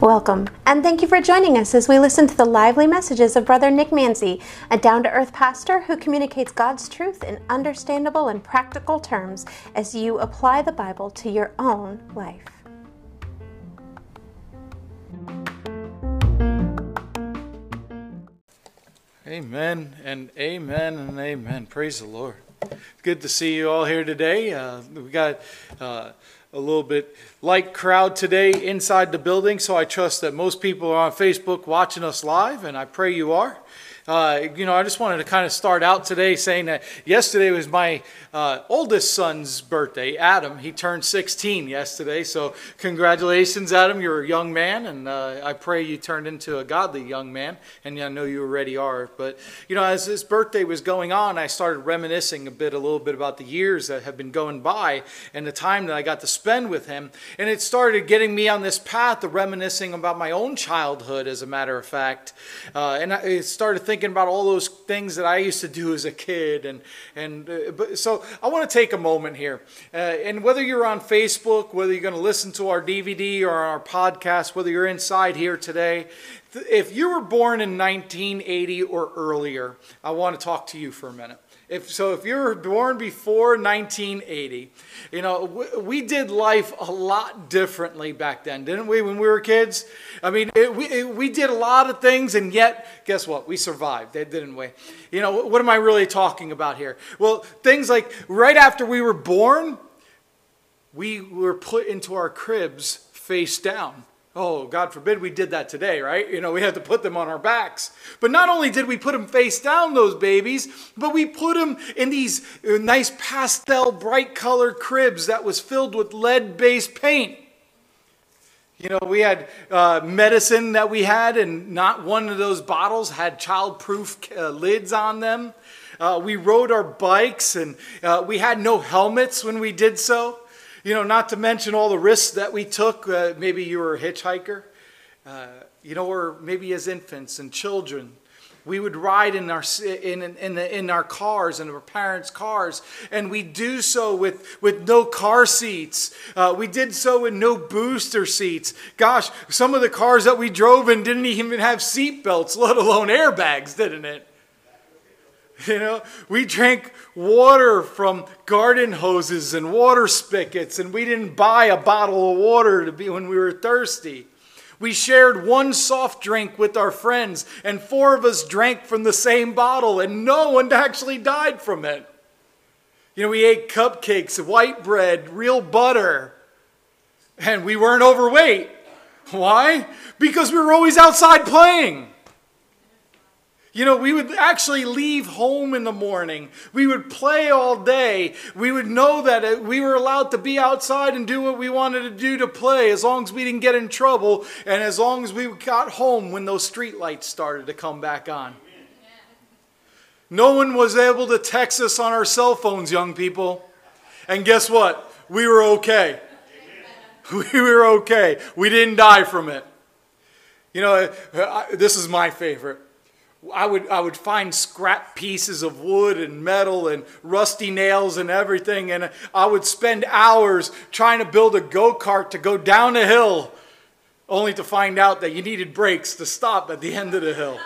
Welcome, and thank you for joining us as we listen to the lively messages of Brother Nick Manzi, a down to earth pastor who communicates God's truth in understandable and practical terms as you apply the Bible to your own life. Amen and amen and amen. Praise the Lord. Good to see you all here today. Uh, we got. Uh, a little bit light crowd today inside the building, so I trust that most people are on Facebook watching us live, and I pray you are. Uh, you know, I just wanted to kind of start out today saying that yesterday was my uh, oldest son's birthday, Adam. He turned 16 yesterday, so congratulations, Adam. You're a young man, and uh, I pray you turned into a godly young man, and I know you already are. But, you know, as his birthday was going on, I started reminiscing a bit, a little bit about the years that have been going by and the time that I got to spend with him. And it started getting me on this path of reminiscing about my own childhood, as a matter of fact. Uh, and I started thinking, thinking about all those things that I used to do as a kid. And, and uh, but, so I want to take a moment here. Uh, and whether you're on Facebook, whether you're going to listen to our DVD or our podcast, whether you're inside here today, if you were born in 1980 or earlier, I want to talk to you for a minute. If, so if you were born before 1980, you know, we, we, did life a lot differently back then, didn't we, when we were kids? I mean, it, we, it, we did a lot of things, and yet, guess what? We survived, eh, didn't we? You know, what am I really talking about here? Well, things like right after we were born, we were put into our cribs face down. Oh, God forbid we did that today, right? You know, we had to put them on our backs. But not only did we put them face down, those babies, but we put them in these uh, nice pastel, bright colored cribs that was filled with lead based paint. You know, we had uh, medicine that we had, and not one of those bottles had child-proof uh, lids on them. Uh, we rode our bikes, and uh, we had no helmets when we did so. You know, not to mention all the risks that we took. Uh, maybe you were a hitchhiker, uh, you know, or maybe as infants and children. We would ride in our, in, in, the, in our cars, in our parents' cars, and we do so with, with no car seats. Uh, we did so with no booster seats. Gosh, some of the cars that we drove in didn't even have seat belts, let alone airbags, didn't it? You know, we drank water from garden hoses and water spigots, and we didn't buy a bottle of water to be when we were thirsty. We shared one soft drink with our friends, and four of us drank from the same bottle, and no one actually died from it. You know, we ate cupcakes, white bread, real butter, and we weren't overweight. Why? Because we were always outside playing. You know, we would actually leave home in the morning. We would play all day. We would know that uh, we were allowed to be outside and do what we wanted to do to play as long as we didn't get in trouble and as long as we got home when those street lights started to come back on. No one was able to text us on our cell phones, young people. And guess what? We were okay. We were okay. We didn't die from it. You know, uh, this is my favorite. I would, I would find scrap pieces of wood and metal and rusty nails and everything, and I would spend hours trying to build a go kart to go down a hill, only to find out that you needed brakes to stop at the end of the hill.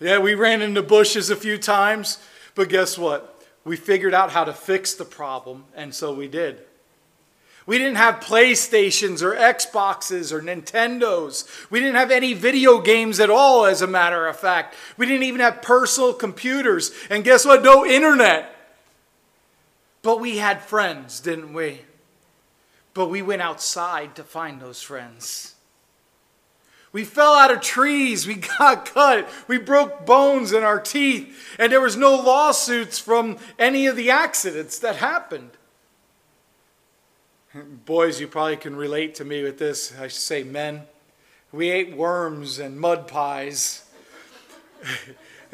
Yeah, we ran into bushes a few times, but guess what? We figured out how to fix the problem, and so we did. We didn't have PlayStations or Xboxes or Nintendos. We didn't have any video games at all, as a matter of fact. We didn't even have personal computers. And guess what? No internet. But we had friends, didn't we? But we went outside to find those friends. We fell out of trees. We got cut. We broke bones in our teeth. And there was no lawsuits from any of the accidents that happened. Boys, you probably can relate to me with this. I should say men. We ate worms and mud pies.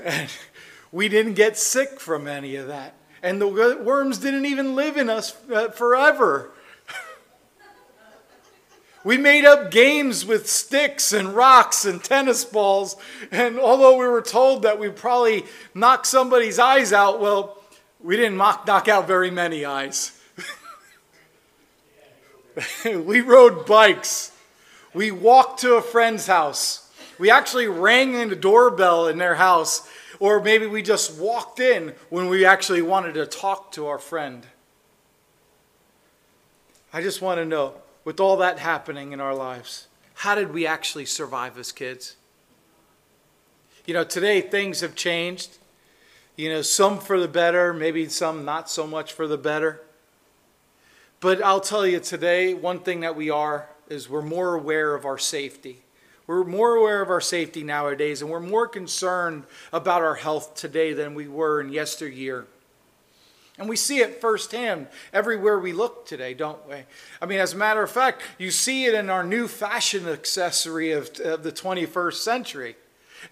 and we didn't get sick from any of that. And the worms didn't even live in us uh, forever. we made up games with sticks and rocks and tennis balls. And although we were told that we'd probably knock somebody's eyes out, well, we didn't knock out very many eyes. we rode bikes. We walked to a friend's house. We actually rang in the doorbell in their house, or maybe we just walked in when we actually wanted to talk to our friend. I just want to know, with all that happening in our lives, how did we actually survive as kids? You know, today things have changed. You know, some for the better, maybe some not so much for the better. But I'll tell you today, one thing that we are is we're more aware of our safety. We're more aware of our safety nowadays, and we're more concerned about our health today than we were in yesteryear. And we see it firsthand everywhere we look today, don't we? I mean, as a matter of fact, you see it in our new fashion accessory of, of the 21st century.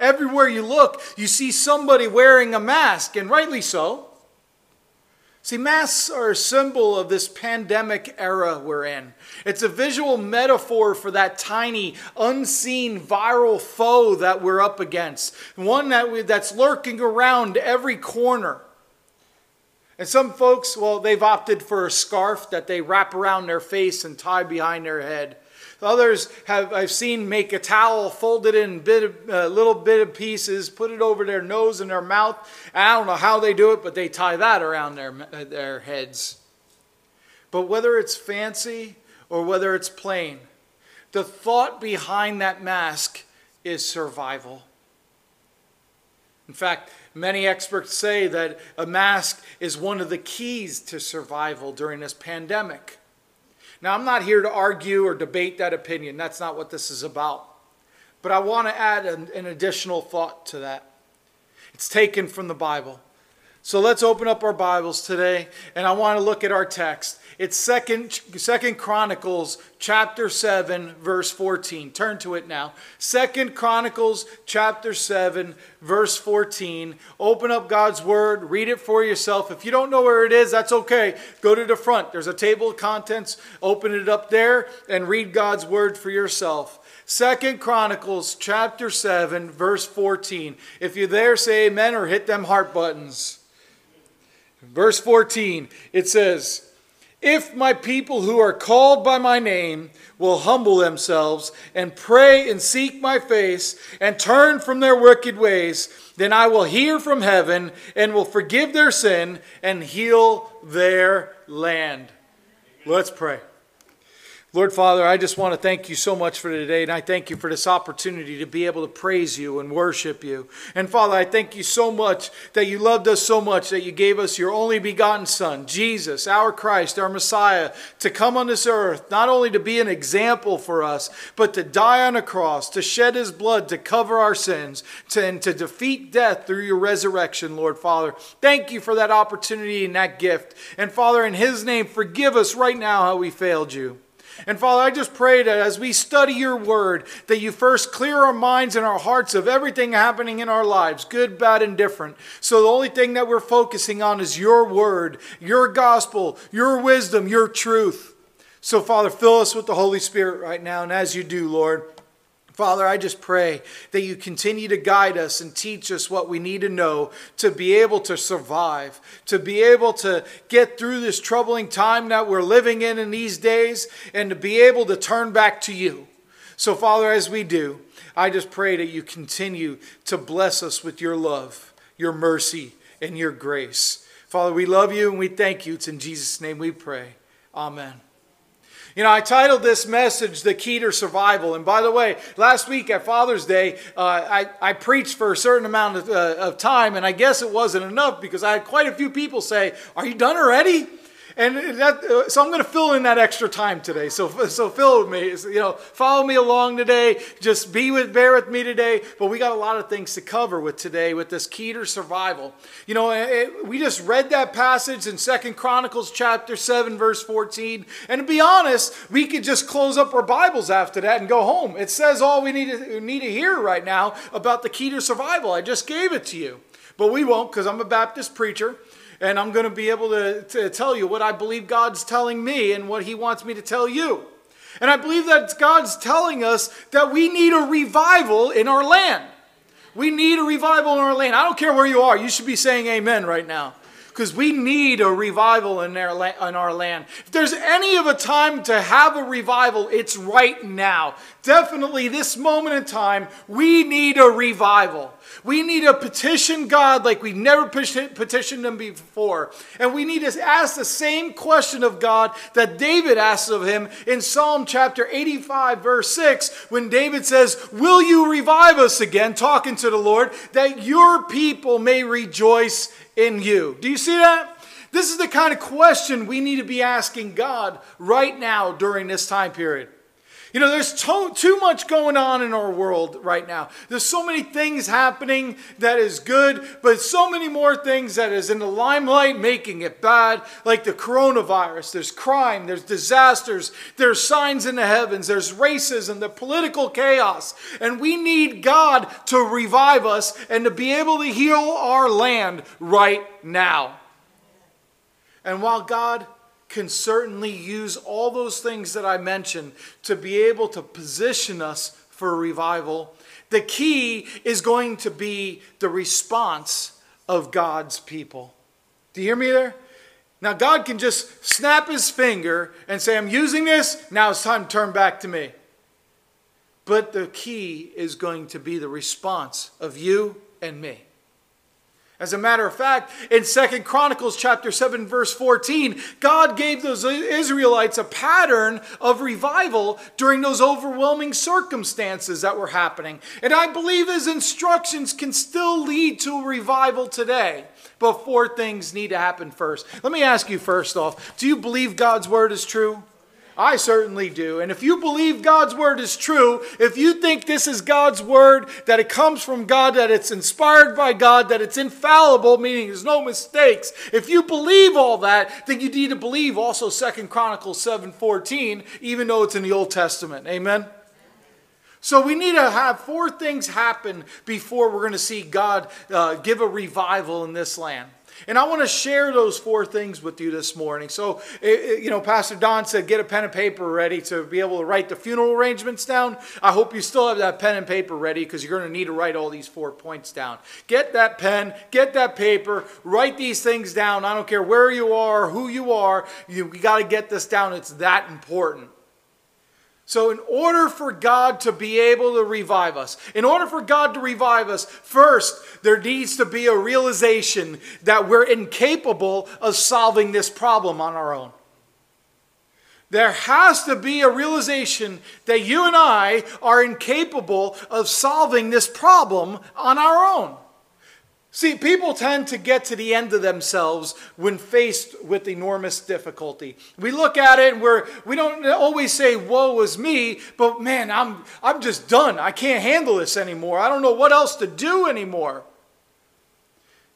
Everywhere you look, you see somebody wearing a mask, and rightly so. See, masks are a symbol of this pandemic era we're in. It's a visual metaphor for that tiny, unseen viral foe that we're up against, one that we, that's lurking around every corner. And some folks, well, they've opted for a scarf that they wrap around their face and tie behind their head. Others have I've seen make a towel, fold it in bit of, uh, little bit of pieces, put it over their nose and their mouth. I don't know how they do it, but they tie that around their uh, their heads. But whether it's fancy or whether it's plain, the thought behind that mask is survival. In fact, many experts say that a mask is one of the keys to survival during this pandemic. Now, I'm not here to argue or debate that opinion. That's not what this is about. But I want to add an, an additional thought to that. It's taken from the Bible. So let's open up our Bibles today, and I want to look at our text. It's Second, Chronicles chapter 7, verse 14. Turn to it now. Second Chronicles chapter 7, verse 14. Open up God's Word, read it for yourself. If you don't know where it is, that's okay. Go to the front. There's a table of contents. Open it up there and read God's Word for yourself. Second Chronicles chapter 7, verse 14. If you're there, say amen or hit them heart buttons. Verse 14, it says, If my people who are called by my name will humble themselves and pray and seek my face and turn from their wicked ways, then I will hear from heaven and will forgive their sin and heal their land. Let's pray. Lord Father, I just want to thank you so much for today, and I thank you for this opportunity to be able to praise you and worship you. And Father, I thank you so much that you loved us so much that you gave us your only begotten Son, Jesus, our Christ, our Messiah, to come on this earth, not only to be an example for us, but to die on a cross, to shed his blood to cover our sins, to, and to defeat death through your resurrection, Lord Father. Thank you for that opportunity and that gift. And Father, in his name, forgive us right now how we failed you. And Father, I just pray that as we study your word, that you first clear our minds and our hearts of everything happening in our lives, good, bad, and different. So the only thing that we're focusing on is your word, your gospel, your wisdom, your truth. So, Father, fill us with the Holy Spirit right now. And as you do, Lord, Father, I just pray that you continue to guide us and teach us what we need to know to be able to survive, to be able to get through this troubling time that we're living in in these days, and to be able to turn back to you. So, Father, as we do, I just pray that you continue to bless us with your love, your mercy, and your grace. Father, we love you and we thank you. It's in Jesus' name we pray. Amen. You know, I titled this message The Key to Survival. And by the way, last week at Father's Day, uh, I, I preached for a certain amount of, uh, of time, and I guess it wasn't enough because I had quite a few people say, Are you done already? And that, uh, so I'm going to fill in that extra time today. So, so fill me. You know, follow me along today. Just be with, bear with me today. But we got a lot of things to cover with today with this key to survival. You know, it, we just read that passage in Second Chronicles chapter 7, verse 14. And to be honest, we could just close up our Bibles after that and go home. It says all we need to, need to hear right now about the key to survival. I just gave it to you. But we won't because I'm a Baptist preacher and I'm going to be able to, to tell you what I believe God's telling me and what He wants me to tell you. And I believe that God's telling us that we need a revival in our land. We need a revival in our land. I don't care where you are, you should be saying amen right now. because we need a revival in our, la- in our land. If there's any of a time to have a revival, it's right now. Definitely this moment in time, we need a revival. We need to petition God like we've never petitioned Him before. And we need to ask the same question of God that David asks of Him in Psalm chapter 85, verse 6, when David says, Will you revive us again? Talking to the Lord, that your people may rejoice in you. Do you see that? This is the kind of question we need to be asking God right now during this time period. You know, there's to- too much going on in our world right now. There's so many things happening that is good, but so many more things that is in the limelight making it bad, like the coronavirus. There's crime, there's disasters, there's signs in the heavens, there's racism, the political chaos. And we need God to revive us and to be able to heal our land right now. And while God can certainly use all those things that I mentioned to be able to position us for revival. The key is going to be the response of God's people. Do you hear me there? Now, God can just snap his finger and say, I'm using this, now it's time to turn back to me. But the key is going to be the response of you and me. As a matter of fact, in Second Chronicles chapter 7 verse 14, God gave those Israelites a pattern of revival during those overwhelming circumstances that were happening. And I believe his instructions can still lead to a revival today. But four things need to happen first. Let me ask you first off, do you believe God's word is true? I certainly do. And if you believe God's word is true, if you think this is God's word, that it comes from God, that it's inspired by God, that it's infallible, meaning there's no mistakes, if you believe all that, then you need to believe also Second Chronicles 7:14, even though it's in the Old Testament. Amen. So we need to have four things happen before we're going to see God uh, give a revival in this land. And I want to share those four things with you this morning. So, eh, eh, you know, Pastor Don said, get a pen and paper ready to be able to write the funeral arrangements down. I hope you still have that pen and paper ready because you're going to need to write all these four points down. Get that pen, get that paper, write these things down. I don't care where you are, who you are, you, you got to get this down. It's that important. So, in order for God to be able to revive us, in order for God to revive us, first, there needs to be a realization that we're incapable of solving this problem on our own. There has to be a realization that you and I are incapable of solving this problem on our own. See, people tend to get to the end of themselves when faced with enormous difficulty. We look at it and we're, we don't always say, woe is me, but man, I'm, I'm just done. I can't handle this anymore. I don't know what else to do anymore.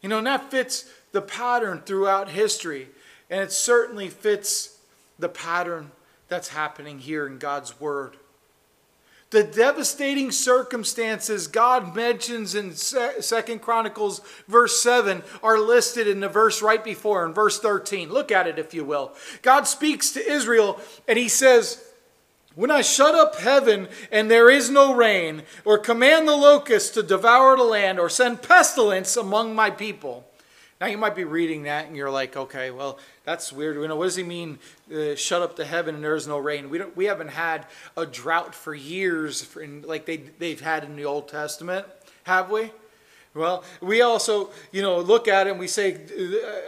You know, and that fits the pattern throughout history. And it certainly fits the pattern that's happening here in God's Word. The devastating circumstances God mentions in Second Chronicles verse 7 are listed in the verse right before, in verse 13. Look at it, if you will. God speaks to Israel and he says, when I shut up heaven and there is no rain, or command the locusts to devour the land, or send pestilence among my people, now you might be reading that and you're like, okay, well, that's weird. You know, what does he mean? Uh, shut up to heaven and there is no rain. We don't. We haven't had a drought for years, for in, like they they've had in the Old Testament, have we? Well, we also, you know, look at it and we say,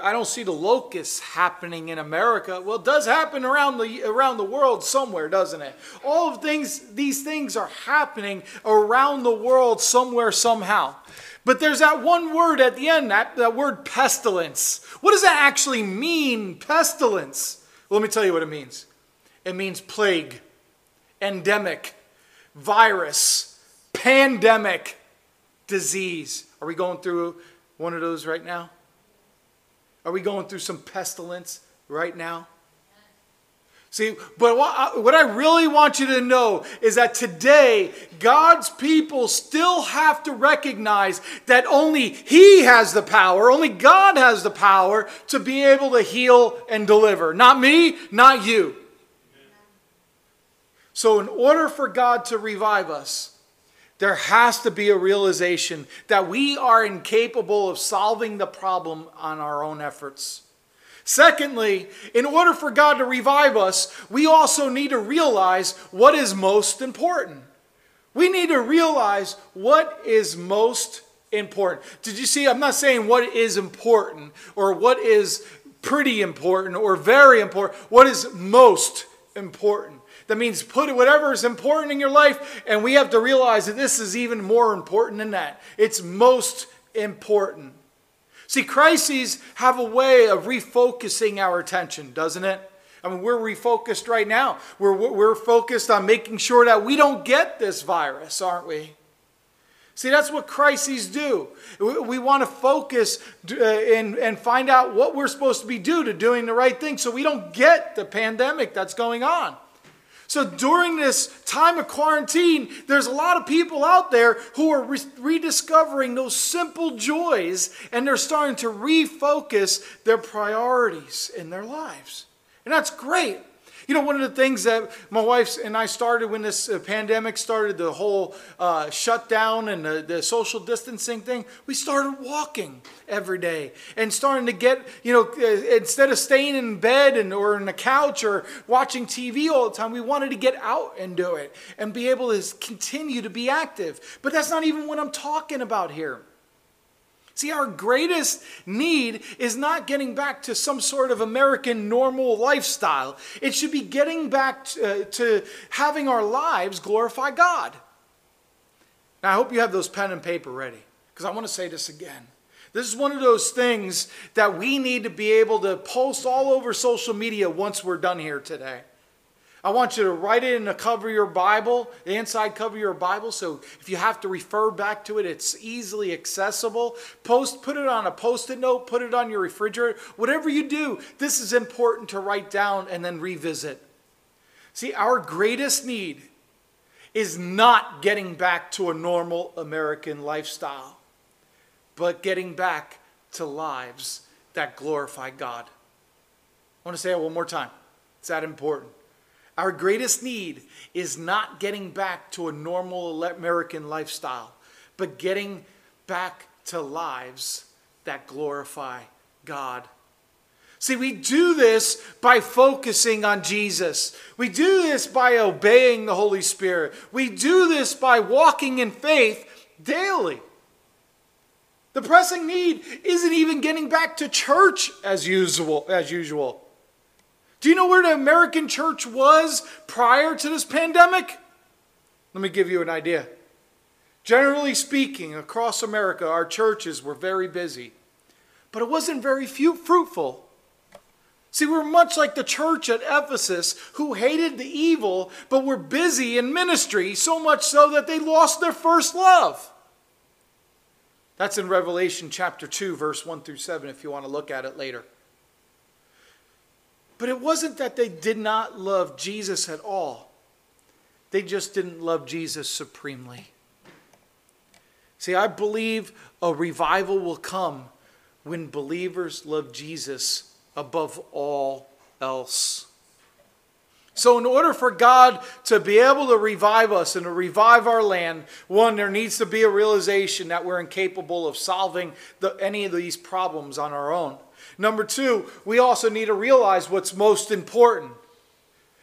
I don't see the locusts happening in America. Well, it does happen around the around the world somewhere, doesn't it? All of things, these things are happening around the world somewhere, somehow. But there's that one word at the end, that, that word pestilence. What does that actually mean, pestilence? Well, let me tell you what it means it means plague, endemic, virus, pandemic, disease. Are we going through one of those right now? Are we going through some pestilence right now? See, but what I really want you to know is that today, God's people still have to recognize that only He has the power, only God has the power to be able to heal and deliver. Not me, not you. So, in order for God to revive us, there has to be a realization that we are incapable of solving the problem on our own efforts. Secondly, in order for God to revive us, we also need to realize what is most important. We need to realize what is most important. Did you see? I'm not saying what is important or what is pretty important or very important. What is most important? That means put whatever is important in your life, and we have to realize that this is even more important than that. It's most important. See, crises have a way of refocusing our attention, doesn't it? I mean, we're refocused right now. We're, we're focused on making sure that we don't get this virus, aren't we? See, that's what crises do. We want to focus uh, and, and find out what we're supposed to be do to doing the right thing so we don't get the pandemic that's going on. So during this time of quarantine, there's a lot of people out there who are re- rediscovering those simple joys and they're starting to refocus their priorities in their lives. And that's great. You know, one of the things that my wife and I started when this uh, pandemic started, the whole uh, shutdown and the, the, social distancing thing, we started walking every day and starting to get, you know, uh, instead of staying in bed and, or in the couch or watching TV all the time, we wanted to get out and do it and be able to continue to be active. But that's not even what I'm talking about here. See, our greatest need is not getting back to some sort of American normal lifestyle. It should be getting back to, uh, to having our lives glorify God. Now, I hope you have those pen and paper ready because I want to say this again. This is one of those things that we need to be able to post all over social media once we're done here today. I want you to write it in the cover of your Bible, the inside cover of your Bible, so if you have to refer back to it, it's easily accessible. Post, put it on a post-it note, put it on your refrigerator. Whatever you do, this is important to write down and then revisit. See, our greatest need is not getting back to a normal American lifestyle, but getting back to lives that glorify God. I want to say it one more time. It's that important. Our greatest need is not getting back to a normal American lifestyle, but getting back to lives that glorify God. See, we do this by focusing on Jesus. We do this by obeying the Holy Spirit. We do this by walking in faith daily. The pressing need isn't even getting back to church as usual, as usual. Do you know where the American church was prior to this pandemic? Let me give you an idea. Generally speaking, across America, our churches were very busy, but it wasn't very few, fruitful. See, we're much like the church at Ephesus who hated the evil, but were busy in ministry, so much so that they lost their first love. That's in Revelation chapter 2, verse 1 through 7, if you want to look at it later. But it wasn't that they did not love Jesus at all, they just didn't love Jesus supremely. See, I believe a revival will come when believers love Jesus above all else. So, in order for God to be able to revive us and to revive our land, one, there needs to be a realization that we're incapable of solving the, any of these problems on our own. Number two, we also need to realize what's most important.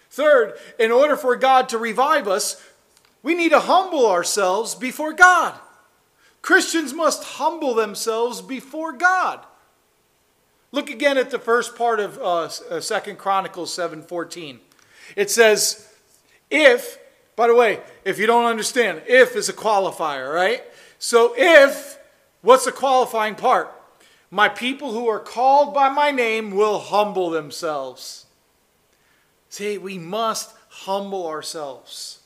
Third, in order for God to revive us, we need to humble ourselves before God. Christians must humble themselves before God. Look again at the first part of uh, uh Second Chronicles 7:14. It says, "If, by the way, if you don't understand, if is a qualifier, right? So if, what's the qualifying part? My people who are called by my name will humble themselves. See, we must humble ourselves.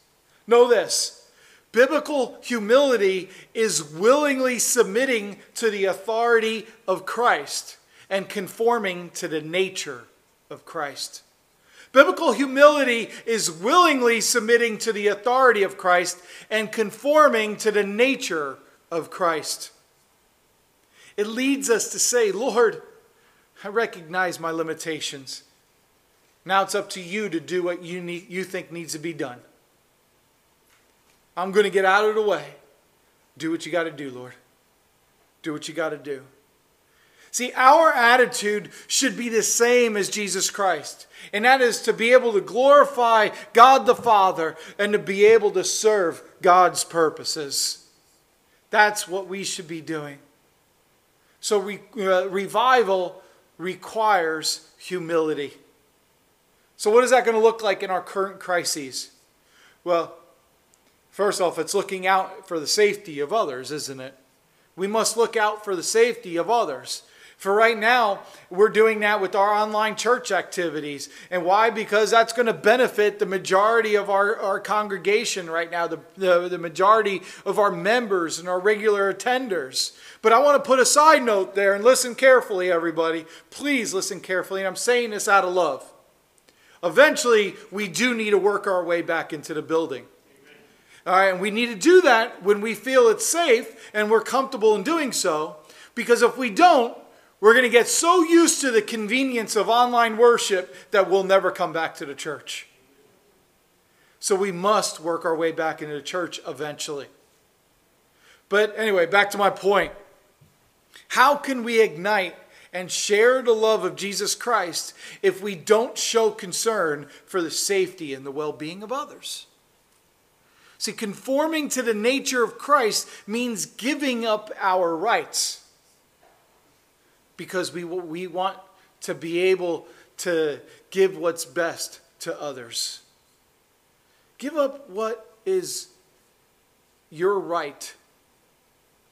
Know this biblical humility is willingly submitting to the authority of Christ and conforming to the nature of Christ. Biblical humility is willingly submitting to the authority of Christ and conforming to the nature of Christ. It leads us to say, Lord, I recognize my limitations. Now it's up to you to do what you, need, you think needs to be done. I'm going to get out of the way. Do what you got to do, Lord. Do what you got to do. See, our attitude should be the same as Jesus Christ, and that is to be able to glorify God the Father and to be able to serve God's purposes. That's what we should be doing. So, re- uh, revival requires humility. So, what is that going to look like in our current crises? Well, first off, it's looking out for the safety of others, isn't it? We must look out for the safety of others. For right now, we're doing that with our online church activities. And why? Because that's going to benefit the majority of our, our congregation right now, the, the, the majority of our members and our regular attenders. But I want to put a side note there and listen carefully, everybody. Please listen carefully. And I'm saying this out of love. Eventually, we do need to work our way back into the building. All right, and we need to do that when we feel it's safe and we're comfortable in doing so. Because if we don't, we're going to get so used to the convenience of online worship that we'll never come back to the church. So we must work our way back into the church eventually. But anyway, back to my point. How can we ignite and share the love of Jesus Christ if we don't show concern for the safety and the well being of others? See, conforming to the nature of Christ means giving up our rights because we, we want to be able to give what's best to others. Give up what is your right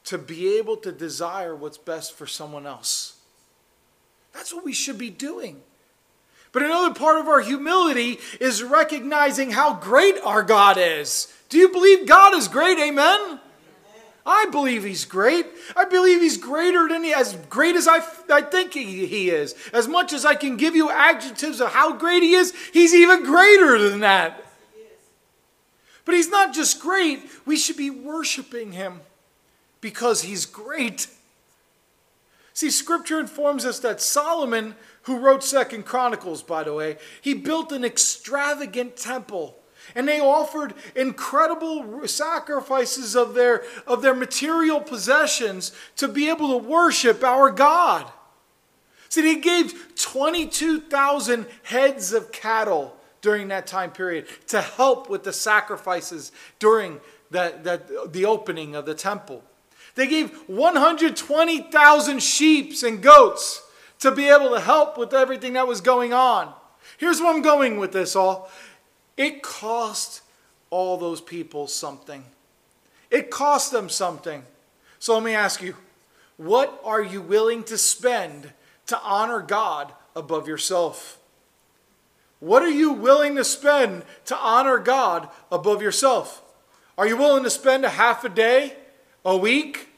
to be able to desire what's best for someone else. That's what we should be doing. But another part of our humility is recognizing how great our God is. Do you believe God is great? Amen? I believe he's great. I believe he's greater than he, as great as I, I think he, he is. As much as I can give you adjectives of how great he is, he's even greater than that. But he's not just great, we should be worshiping him because he's great. See, scripture informs us that Solomon, who wrote Second Chronicles, by the way, he built an extravagant temple and they offered incredible sacrifices of their, of their material possessions to be able to worship our God. See, they gave 22,000 heads of cattle during that time period to help with the sacrifices during the, the, the opening of the temple. They gave 120,000 sheep and goats to be able to help with everything that was going on. Here's where I'm going with this all. It cost all those people something. It cost them something. So let me ask you what are you willing to spend to honor God above yourself? What are you willing to spend to honor God above yourself? Are you willing to spend a half a day, a week,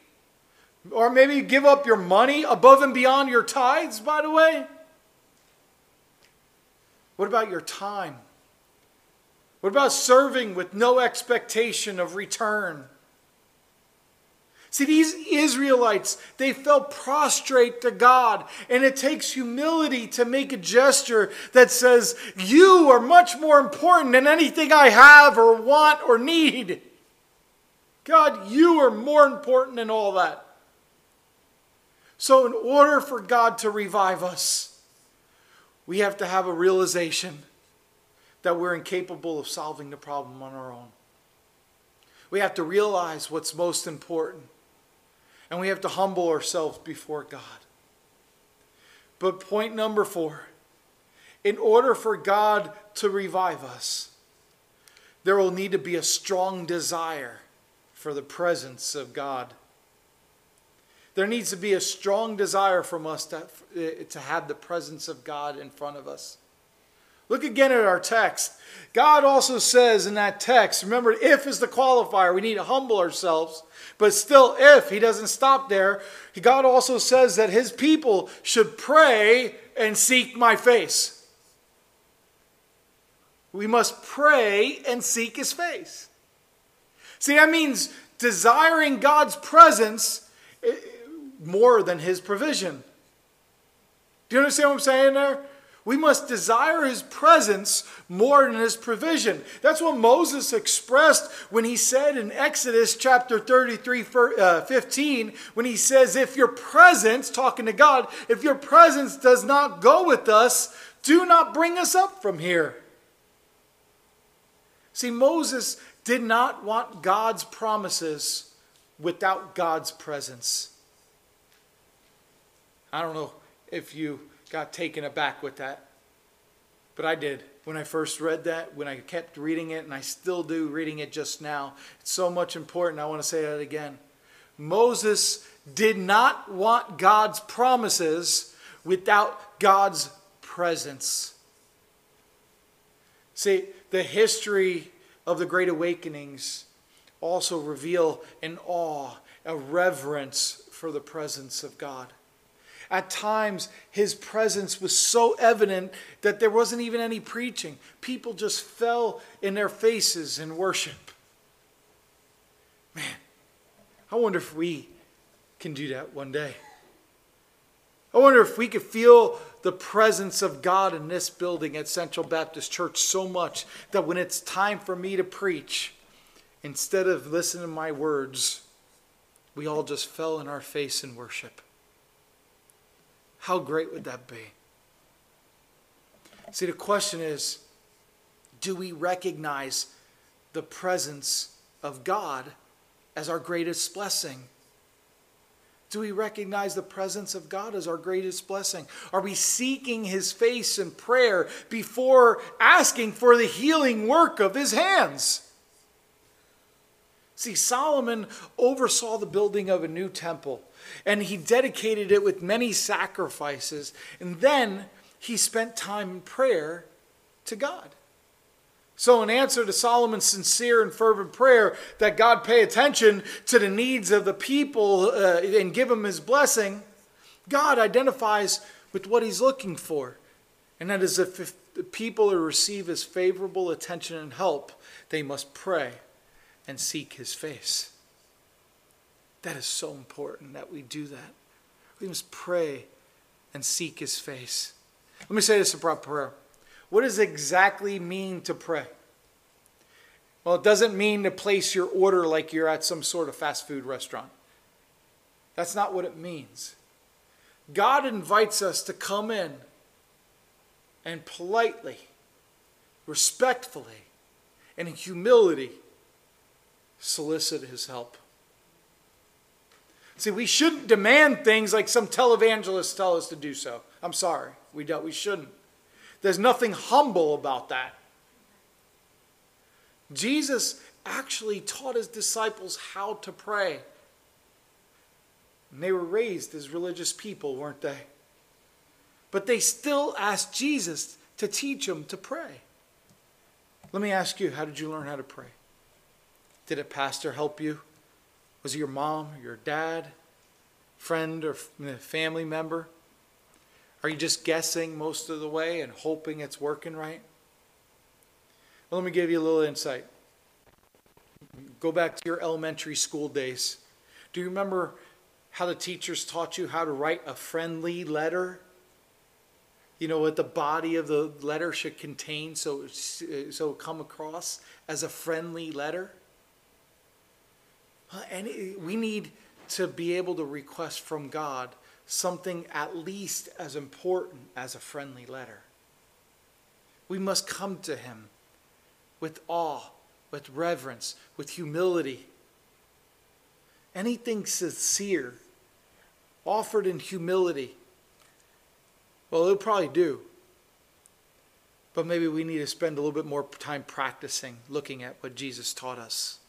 or maybe give up your money above and beyond your tithes, by the way? What about your time? What about serving with no expectation of return? See, these Israelites, they fell prostrate to God, and it takes humility to make a gesture that says, You are much more important than anything I have or want or need. God, you are more important than all that. So, in order for God to revive us, we have to have a realization that we're incapable of solving the problem on our own. We have to realize what's most important, and we have to humble ourselves before God. But point number four in order for God to revive us, there will need to be a strong desire for the presence of God. There needs to be a strong desire from us to, eh, to have the presence of God in front of us. Look again at our text. God also says in that text, remember, if is the qualifier. We need to humble ourselves. But still, if, he doesn't stop there. God also says that his people should pray and seek my face. We must pray and seek his face. See, that means desiring God's presence eh, more than his provision. Do you understand what I'm saying there? We must desire his presence more than his provision. That's what Moses expressed when he said in Exodus chapter 33, uh, 15, when he says, If your presence, talking to God, if your presence does not go with us, do not bring us up from here. See, Moses did not want God's promises without God's presence. I don't know if you got taken aback with that, but I did when I first read that, when I kept reading it, and I still do reading it just now. It's so much important. I want to say that again. Moses did not want God's promises without God's presence. See, the history of the Great Awakenings also reveal an awe, a reverence for the presence of God. At times, his presence was so evident that there wasn't even any preaching. People just fell in their faces in worship. Man, I wonder if we can do that one day. I wonder if we could feel the presence of God in this building at Central Baptist Church so much that when it's time for me to preach, instead of listening to my words, we all just fell in our face in worship. How great would that be? See, the question is do we recognize the presence of God as our greatest blessing? Do we recognize the presence of God as our greatest blessing? Are we seeking His face in prayer before asking for the healing work of His hands? See, Solomon oversaw the building of a new temple, and he dedicated it with many sacrifices, and then he spent time in prayer to God. So, in answer to Solomon's sincere and fervent prayer that God pay attention to the needs of the people uh, and give them his blessing, God identifies with what he's looking for. And that is if, the people to receive his favorable attention and help, they must pray and seek his face. That is so important that we do that. We must pray and seek his face. Let me say this about prayer. What does exactly mean to pray? Well, it doesn't mean to place your order like you're at some sort of fast food restaurant. That's not what it means. God invites us to come in and politely, respectfully, and in humility solicit his help. See, we shouldn't demand things like some televangelists tell us to do so. I'm sorry, we don't. We shouldn't. There's nothing humble about that. Jesus actually taught his disciples how to pray. And they were raised as religious people, weren't they? But they still asked Jesus to teach them to pray. Let me ask you, how did you learn how to pray? Did a pastor help you? Was it your mom, your dad, friend, or family member? Are you just guessing most of the way and hoping it's working right? Well, let me give you a little insight. Go back to your elementary school days. Do you remember how the teachers taught you how to write a friendly letter? You know what the body of the letter should contain so, uh, so it come across as a friendly letter? And we need to be able to request from God something at least as important as a friendly letter. We must come to Him with awe, with reverence, with humility. Anything sincere, offered in humility, well, it'll probably do. But maybe we need to spend a little bit more time practicing, looking at what Jesus taught us.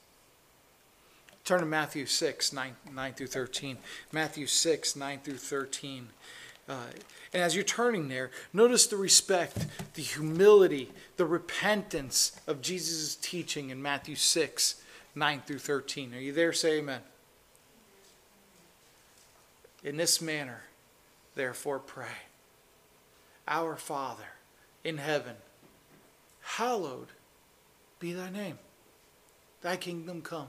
Turn to Matthew 6, 9, 9 through 13. Matthew 6, 9 through 13. Uh, and as you're turning there, notice the respect, the humility, the repentance of Jesus' teaching in Matthew 6, 9 through 13. Are you there? Say amen. In this manner, therefore, pray Our Father in heaven, hallowed be thy name. Thy kingdom come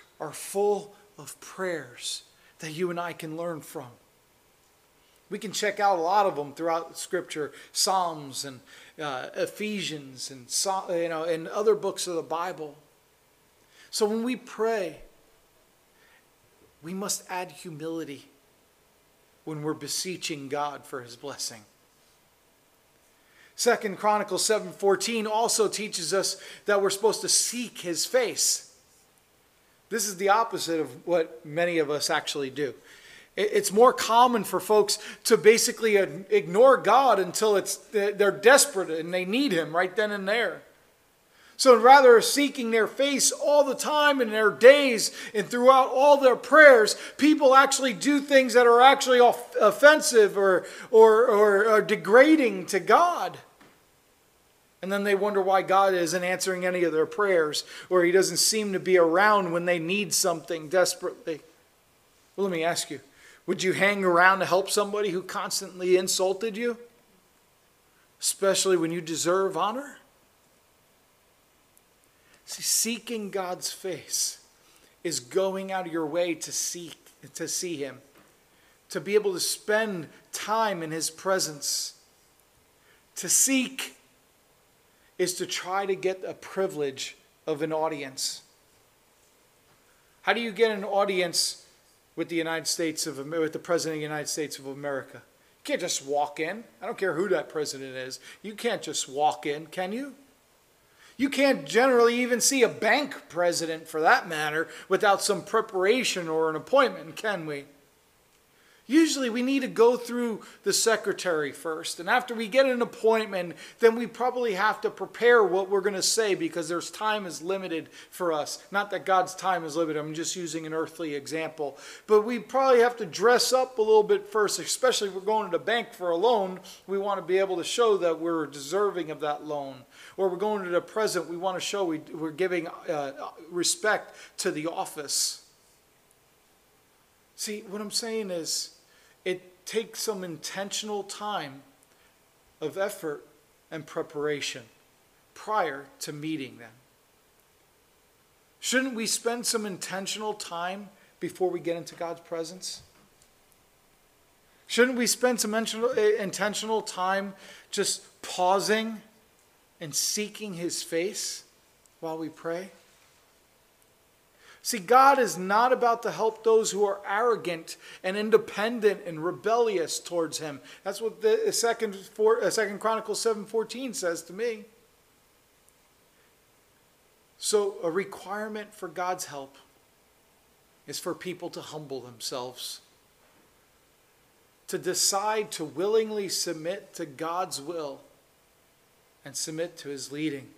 are full of prayers that you and I can learn from. We can check out a lot of them throughout Scripture, Psalms and uh, Ephesians and you know and other books of the Bible. So when we pray, we must add humility when we're beseeching God for His blessing. Second Chronicles 7:14 also teaches us that we're supposed to seek his face. This is the opposite of what many of us actually do. It's more common for folks to basically ignore God until it's they're desperate and they need him right then and there. So rather seeking their face all the time in their days and throughout all their prayers, people actually do things that are actually offensive or, or, or, or degrading to God. And then they wonder why God isn't answering any of their prayers or He doesn't seem to be around when they need something desperately. Well, let me ask you would you hang around to help somebody who constantly insulted you? Especially when you deserve honor? See, seeking God's face is going out of your way to seek to see him, to be able to spend time in his presence. To seek is to try to get a privilege of an audience. How do you get an audience with the United States of with the President of the United States of America? You can't just walk in. I don't care who that president is. You can't just walk in, can you? You can't generally even see a bank president, for that matter, without some preparation or an appointment, can we? Usually we need to go through the secretary first. And after we get an appointment, then we probably have to prepare what we're going to say because there's time is limited for us. Not that God's time is limited. I'm just using an earthly example. But we probably have to dress up a little bit first, especially if we're going to the bank for a loan. We want to be able to show that we're deserving of that loan. Or we're going to the present, we want to show we, are giving uh, respect to the office. See, what I'm saying is, it takes some intentional time of effort and preparation prior to meeting them. Shouldn't we spend some intentional time before we get into God's presence? Shouldn't we spend some intentional time just pausing and seeking His face while we pray? See, God is not about to help those who are arrogant and independent and rebellious towards Him. That's what the second, four, uh, second Chronicles seven fourteen says to me. So, a requirement for God's help is for people to humble themselves, to decide to willingly submit to God's will and submit to His leading.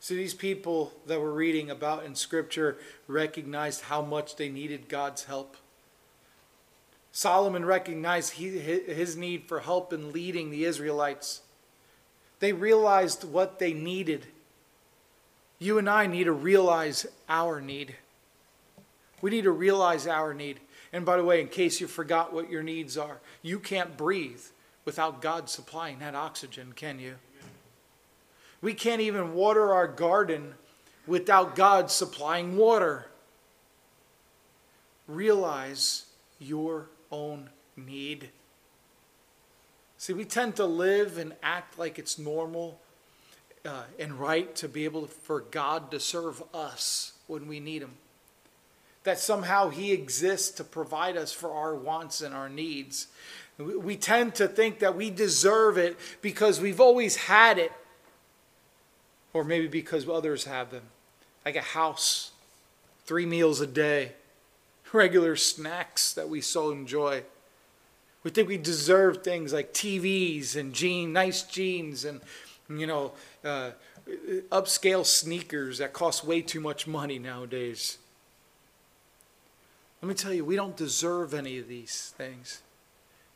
So these people that we're reading about in Scripture recognized how much they needed God's help. Solomon recognized his need for help in leading the Israelites. They realized what they needed. You and I need to realize our need. We need to realize our need. And by the way, in case you forgot what your needs are, you can't breathe without God supplying that oxygen, can you? We can't even water our garden without God supplying water. Realize your own need. See, we tend to live and act like it's normal uh, and right to be able for God to serve us when we need Him. That somehow He exists to provide us for our wants and our needs. We tend to think that we deserve it because we've always had it or maybe because others have them, like a house, three meals a day, regular snacks that we so enjoy. We think we deserve things like TVs and jean, nice jeans and, you know, uh, upscale sneakers that cost way too much money nowadays. Let me tell you, we don't deserve any of these things.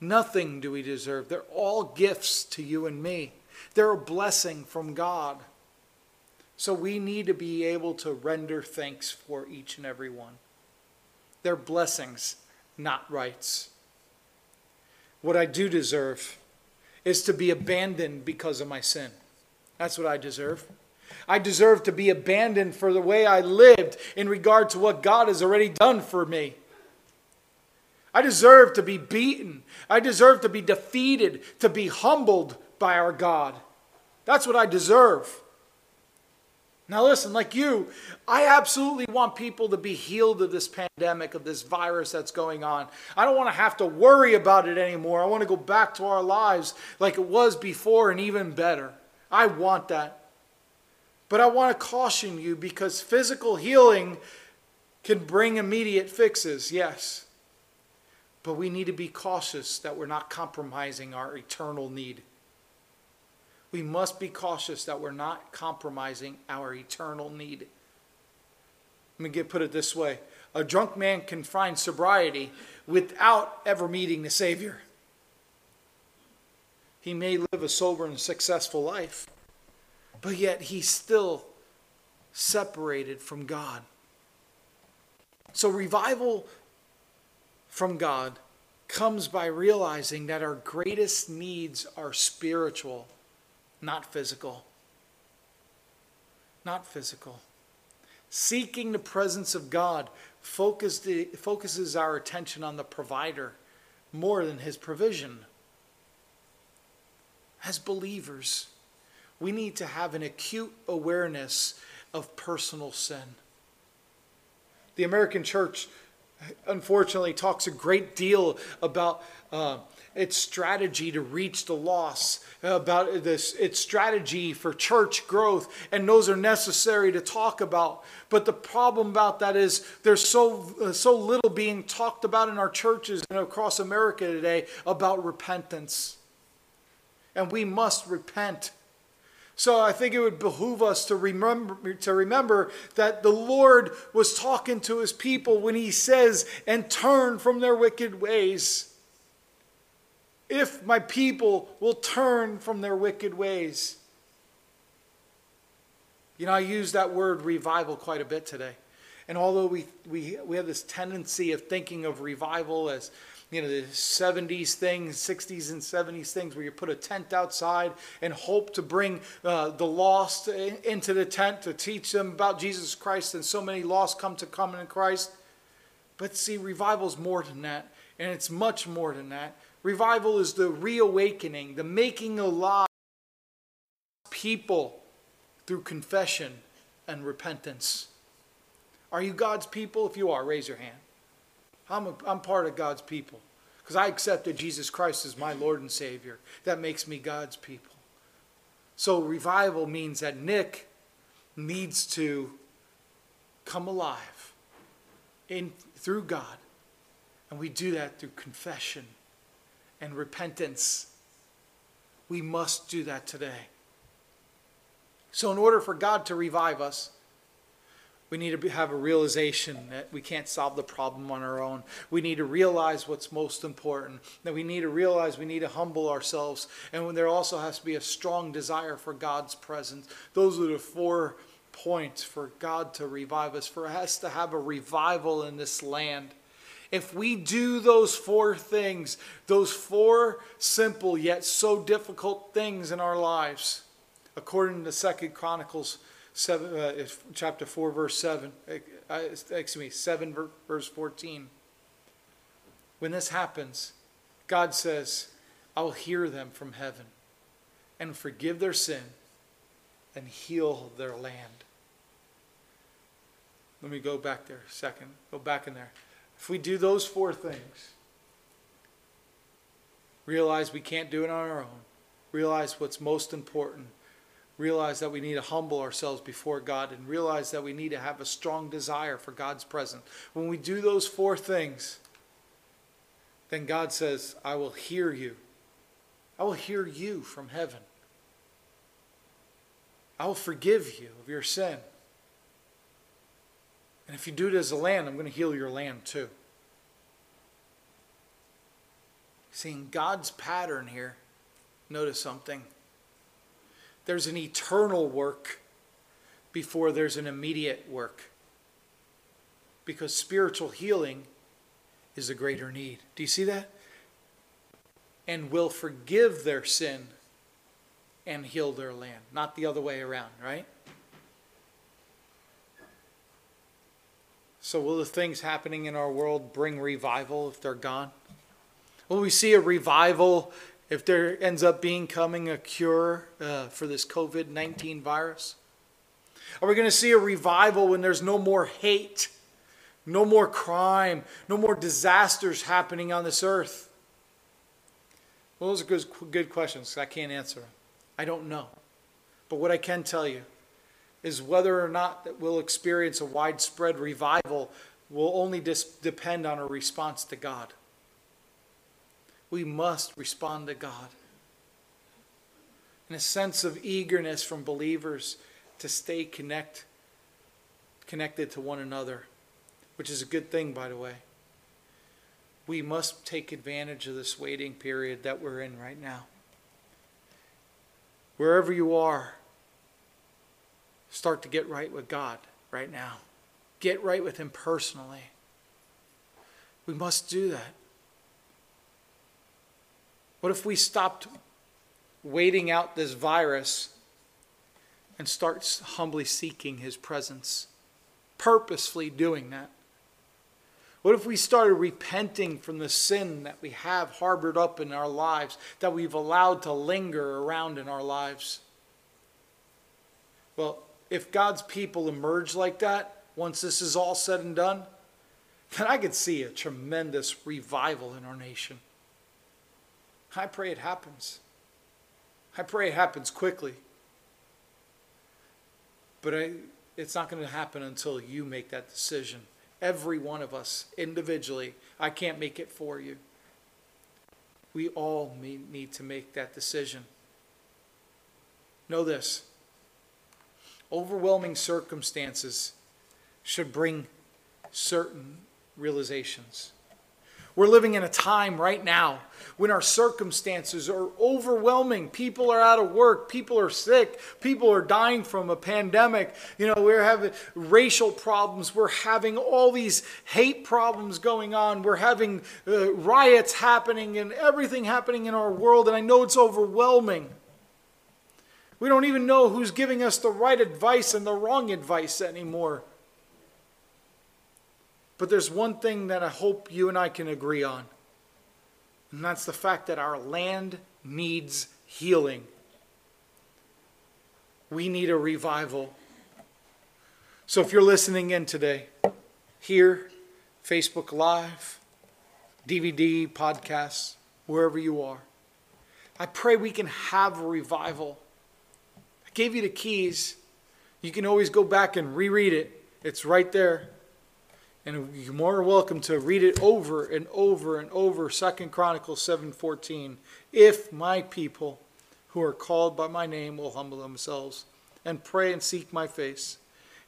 Nothing do we deserve. They're all gifts to you and me. They're a blessing from God. So we need to be able to render thanks for each and every one. They're blessings, not rights. What I do deserve is to be abandoned because of my sin. That's what I deserve. I deserve to be abandoned for the way I lived in regard to what God has already done for me. I deserve to be beaten. I deserve to be defeated, to be humbled by our God. That's what I deserve. Now, listen, like you, I absolutely want people to be healed of this pandemic, of this virus that's going on. I don't want to have to worry about it anymore. I want to go back to our lives like it was before and even better. I want that. But I want to caution you because physical healing can bring immediate fixes, yes. But we need to be cautious that we're not compromising our eternal need. We must be cautious that we're not compromising our eternal need. Let me get, put it this way a drunk man can find sobriety without ever meeting the Savior. He may live a sober and successful life, but yet he's still separated from God. So, revival from God comes by realizing that our greatest needs are spiritual, not physical. Not physical. Seeking the presence of God focuses our attention on the provider more than his provision. As believers, we need to have an acute awareness of personal sin. The American church, unfortunately, talks a great deal about uh, its strategy to reach the lost, about this, its strategy for church growth, and those are necessary to talk about. But the problem about that is there's so, uh, so little being talked about in our churches and across America today about repentance. And we must repent so I think it would behoove us to remember, to remember that the Lord was talking to his people when he says, and turn from their wicked ways. If my people will turn from their wicked ways. You know, I use that word revival quite a bit today. And although we, we, we have this tendency of thinking of revival as you know, the 70s things, 60s and 70s things where you put a tent outside and hope to bring uh, the lost into the tent to teach them about Jesus Christ. And so many lost come to come in Christ. But see, revival is more than that. And it's much more than that. Revival is the reawakening, the making alive people through confession and repentance. Are you God's people? If you are, raise your hand. I'm, a, I'm part of God's people because I accepted Jesus Christ as my Lord and Savior. That makes me God's people. So revival means that Nick needs to come alive in through God. And we do that through confession and repentance. We must do that today. So in order for God to revive us, we need to have a realization that we can't solve the problem on our own. We need to realize what's most important. That we need to realize we need to humble ourselves. And there also has to be a strong desire for God's presence. Those are the four points for God to revive us, for us to have a revival in this land. If we do those four things, those four simple yet so difficult things in our lives, according to Second Chronicles seven, uh, chapter 4, verse 7, uh, excuse me, 7, verse 14. When this happens, God says, I will hear them from heaven and forgive their sin and heal their land. Let me go back there a second. Go back in there. If we do those four things, realize we can't do it on our own, realize what's most important realize that we need to humble ourselves before God and realize that we need to have a strong desire for God's presence. When we do those four things, then God says, I will hear you. I will hear you from heaven. I will forgive you of your sin. And if you do it as a land, I'm going to heal your land too. Seeing God's pattern here, notice something. There's an eternal work before there's an immediate work. Because spiritual healing is a greater need. Do you see that? And will forgive their sin and heal their land, not the other way around, right? So, will the things happening in our world bring revival if they're gone? Will we see a revival if there ends up being coming a cure uh, for this COVID 19 virus? Are we going to see a revival when there's no more hate, no more crime, no more disasters happening on this earth? Well, those are good, good questions. I can't answer them. I don't know. But what I can tell you is whether or not that we'll experience a widespread revival will only dis- depend on our response to God. We must respond to God. And a sense of eagerness from believers to stay connect, connected to one another, which is a good thing, by the way. We must take advantage of this waiting period that we're in right now. Wherever you are, start to get right with God right now. Get right with Him personally. We must do that. What if we stopped waiting out this virus and start humbly seeking His presence? Purposefully doing that. What if we started repenting from the sin that we have harbored up in our lives, that we've allowed to linger around in our lives? Well, if God's people emerge like that, once this is all said and done, then I could see a tremendous revival in our nation. I pray it happens. I pray it happens quickly. But I, it's not going to happen until you make that decision. Every one of us individually. I can't make it for you. We all need to make that decision. Know this overwhelming circumstances should bring certain realizations. We're living in a time right now when our circumstances are overwhelming. People are out of work. People are sick. People are dying from a pandemic. You know, we're having racial problems. We're having all these hate problems going on. We're having uh, riots happening and everything happening in our world. And I know it's overwhelming. We don't even know who's giving us the right advice and the wrong advice anymore. But there's one thing that I hope you and I can agree on, and that's the fact that our land needs healing. We need a revival. So if you're listening in today, here, Facebook Live, DVD, podcasts, wherever you are, I pray we can have a revival I gave you the keys. You can always go back and reread it. It's right there. And you're more welcome to read it over and over and over. Second Chronicles 7:14. If my people who are called by my name will humble themselves and pray and seek my face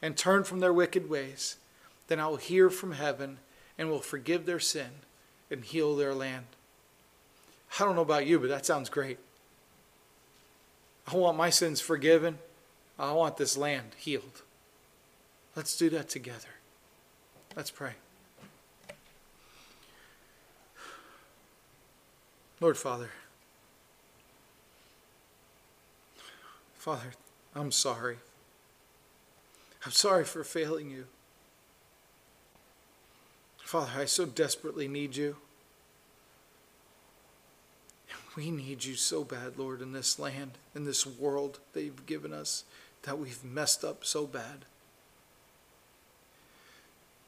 and turn from their wicked ways, then I will hear from heaven and will forgive their sin and heal their land. I don't know about you, but that sounds great. I want my sins forgiven. I want this land healed. Let's do that together. Let's pray. Lord Father, Father, I'm sorry. I'm sorry for failing you. Father, I so desperately need you. We need you so bad, Lord, in this land, in this world that you've given us, that we've messed up so bad.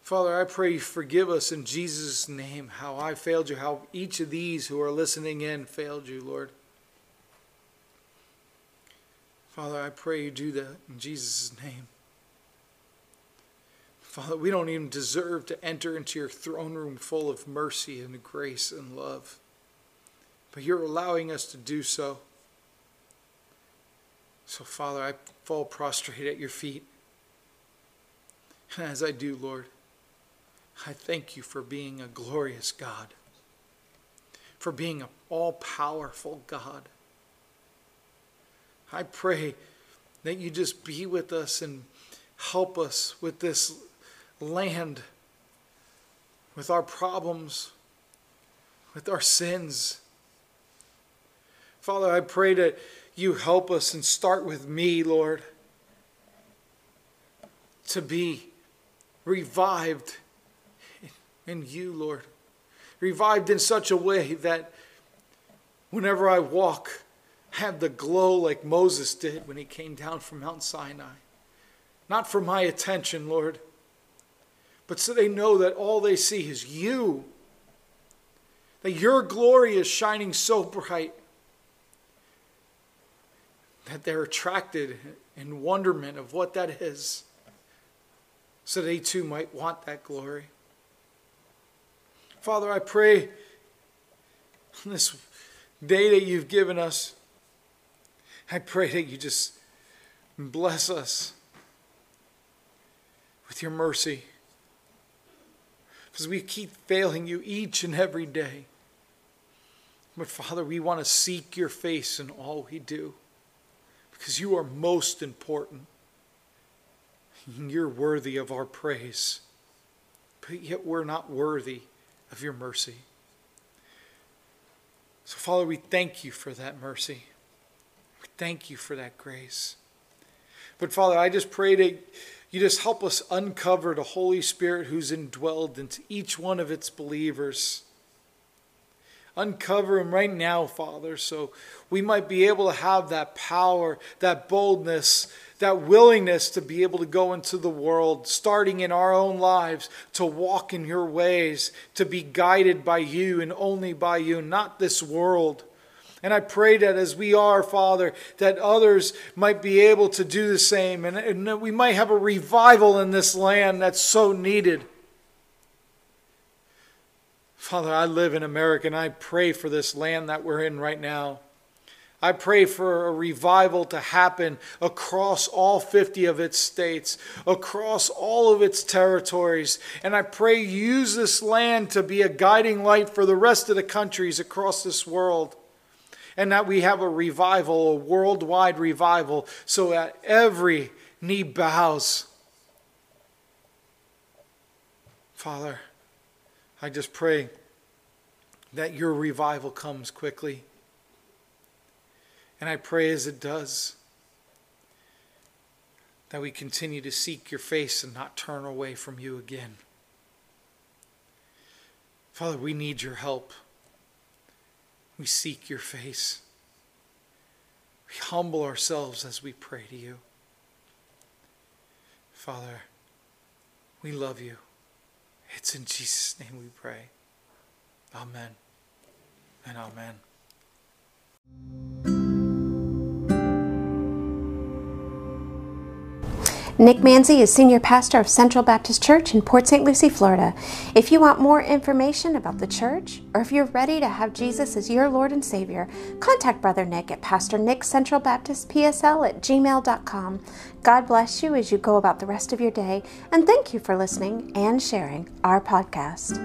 Father, I pray you forgive us in Jesus' name how I failed you, how each of these who are listening in failed you, Lord. Father, I pray you do that in Jesus' name. Father, we don't even deserve to enter into your throne room full of mercy and grace and love but you're allowing us to do so. So, Father, I fall prostrate at your feet. And as I do, Lord, I thank you for being a glorious God, for being an all powerful God. I pray that you just be with us and help us with this land, with our problems, with our sins. Father, I pray that you help us and start with me, Lord, to be revived in you, Lord. Revived in such a way that whenever I walk, have the glow like Moses did when he came down from Mount Sinai. Not for my attention, Lord, but so they know that all they see is you. That your glory is shining so bright that they're attracted in wonderment of what that is, so they too might want that glory. Father, I pray on this day that you've given us, I pray that you just bless us with your mercy. Because we keep failing you each and every day. But Father, we want to seek your face in all we do because you are most important. You're worthy of our praise, but yet we're not worthy of your mercy. So, Father, we thank you for that mercy. We thank you for that grace. But, Father, I just pray that you just help us uncover the Holy Spirit who's indwelled into each one of its believers. Uncover him right now, Father, so we might be able to have that power, that boldness, that willingness to be able to go into the world, starting in our own lives, to walk in your ways, to be guided by you and only by you, not this world. And I pray that as we are, Father, that others might be able to do the same and, and we might have a revival in this land that's so needed. Father, I live in America and I pray for this land that we're in right now. I pray for a revival to happen across all 50 of its states, across all of its territories. And I pray use this land to be a guiding light for the rest of the countries across this world. And that we have a revival, a worldwide revival, so that every knee bows. Father, I just pray that your revival comes quickly. And I pray as it does, that we continue to seek your face and not turn away from you again. Father, we need your help. We seek your face. We humble ourselves as we pray to you. Father, we love you. It's in Jesus' name we pray. Amen and amen. Nick Manzi is Senior Pastor of Central Baptist Church in Port St. Lucie, Florida. If you want more information about the church, or if you're ready to have Jesus as your Lord and Savior, contact Brother Nick at Pastor Nick Central Baptist PSL at gmail.com. God bless you as you go about the rest of your day, and thank you for listening and sharing our podcast.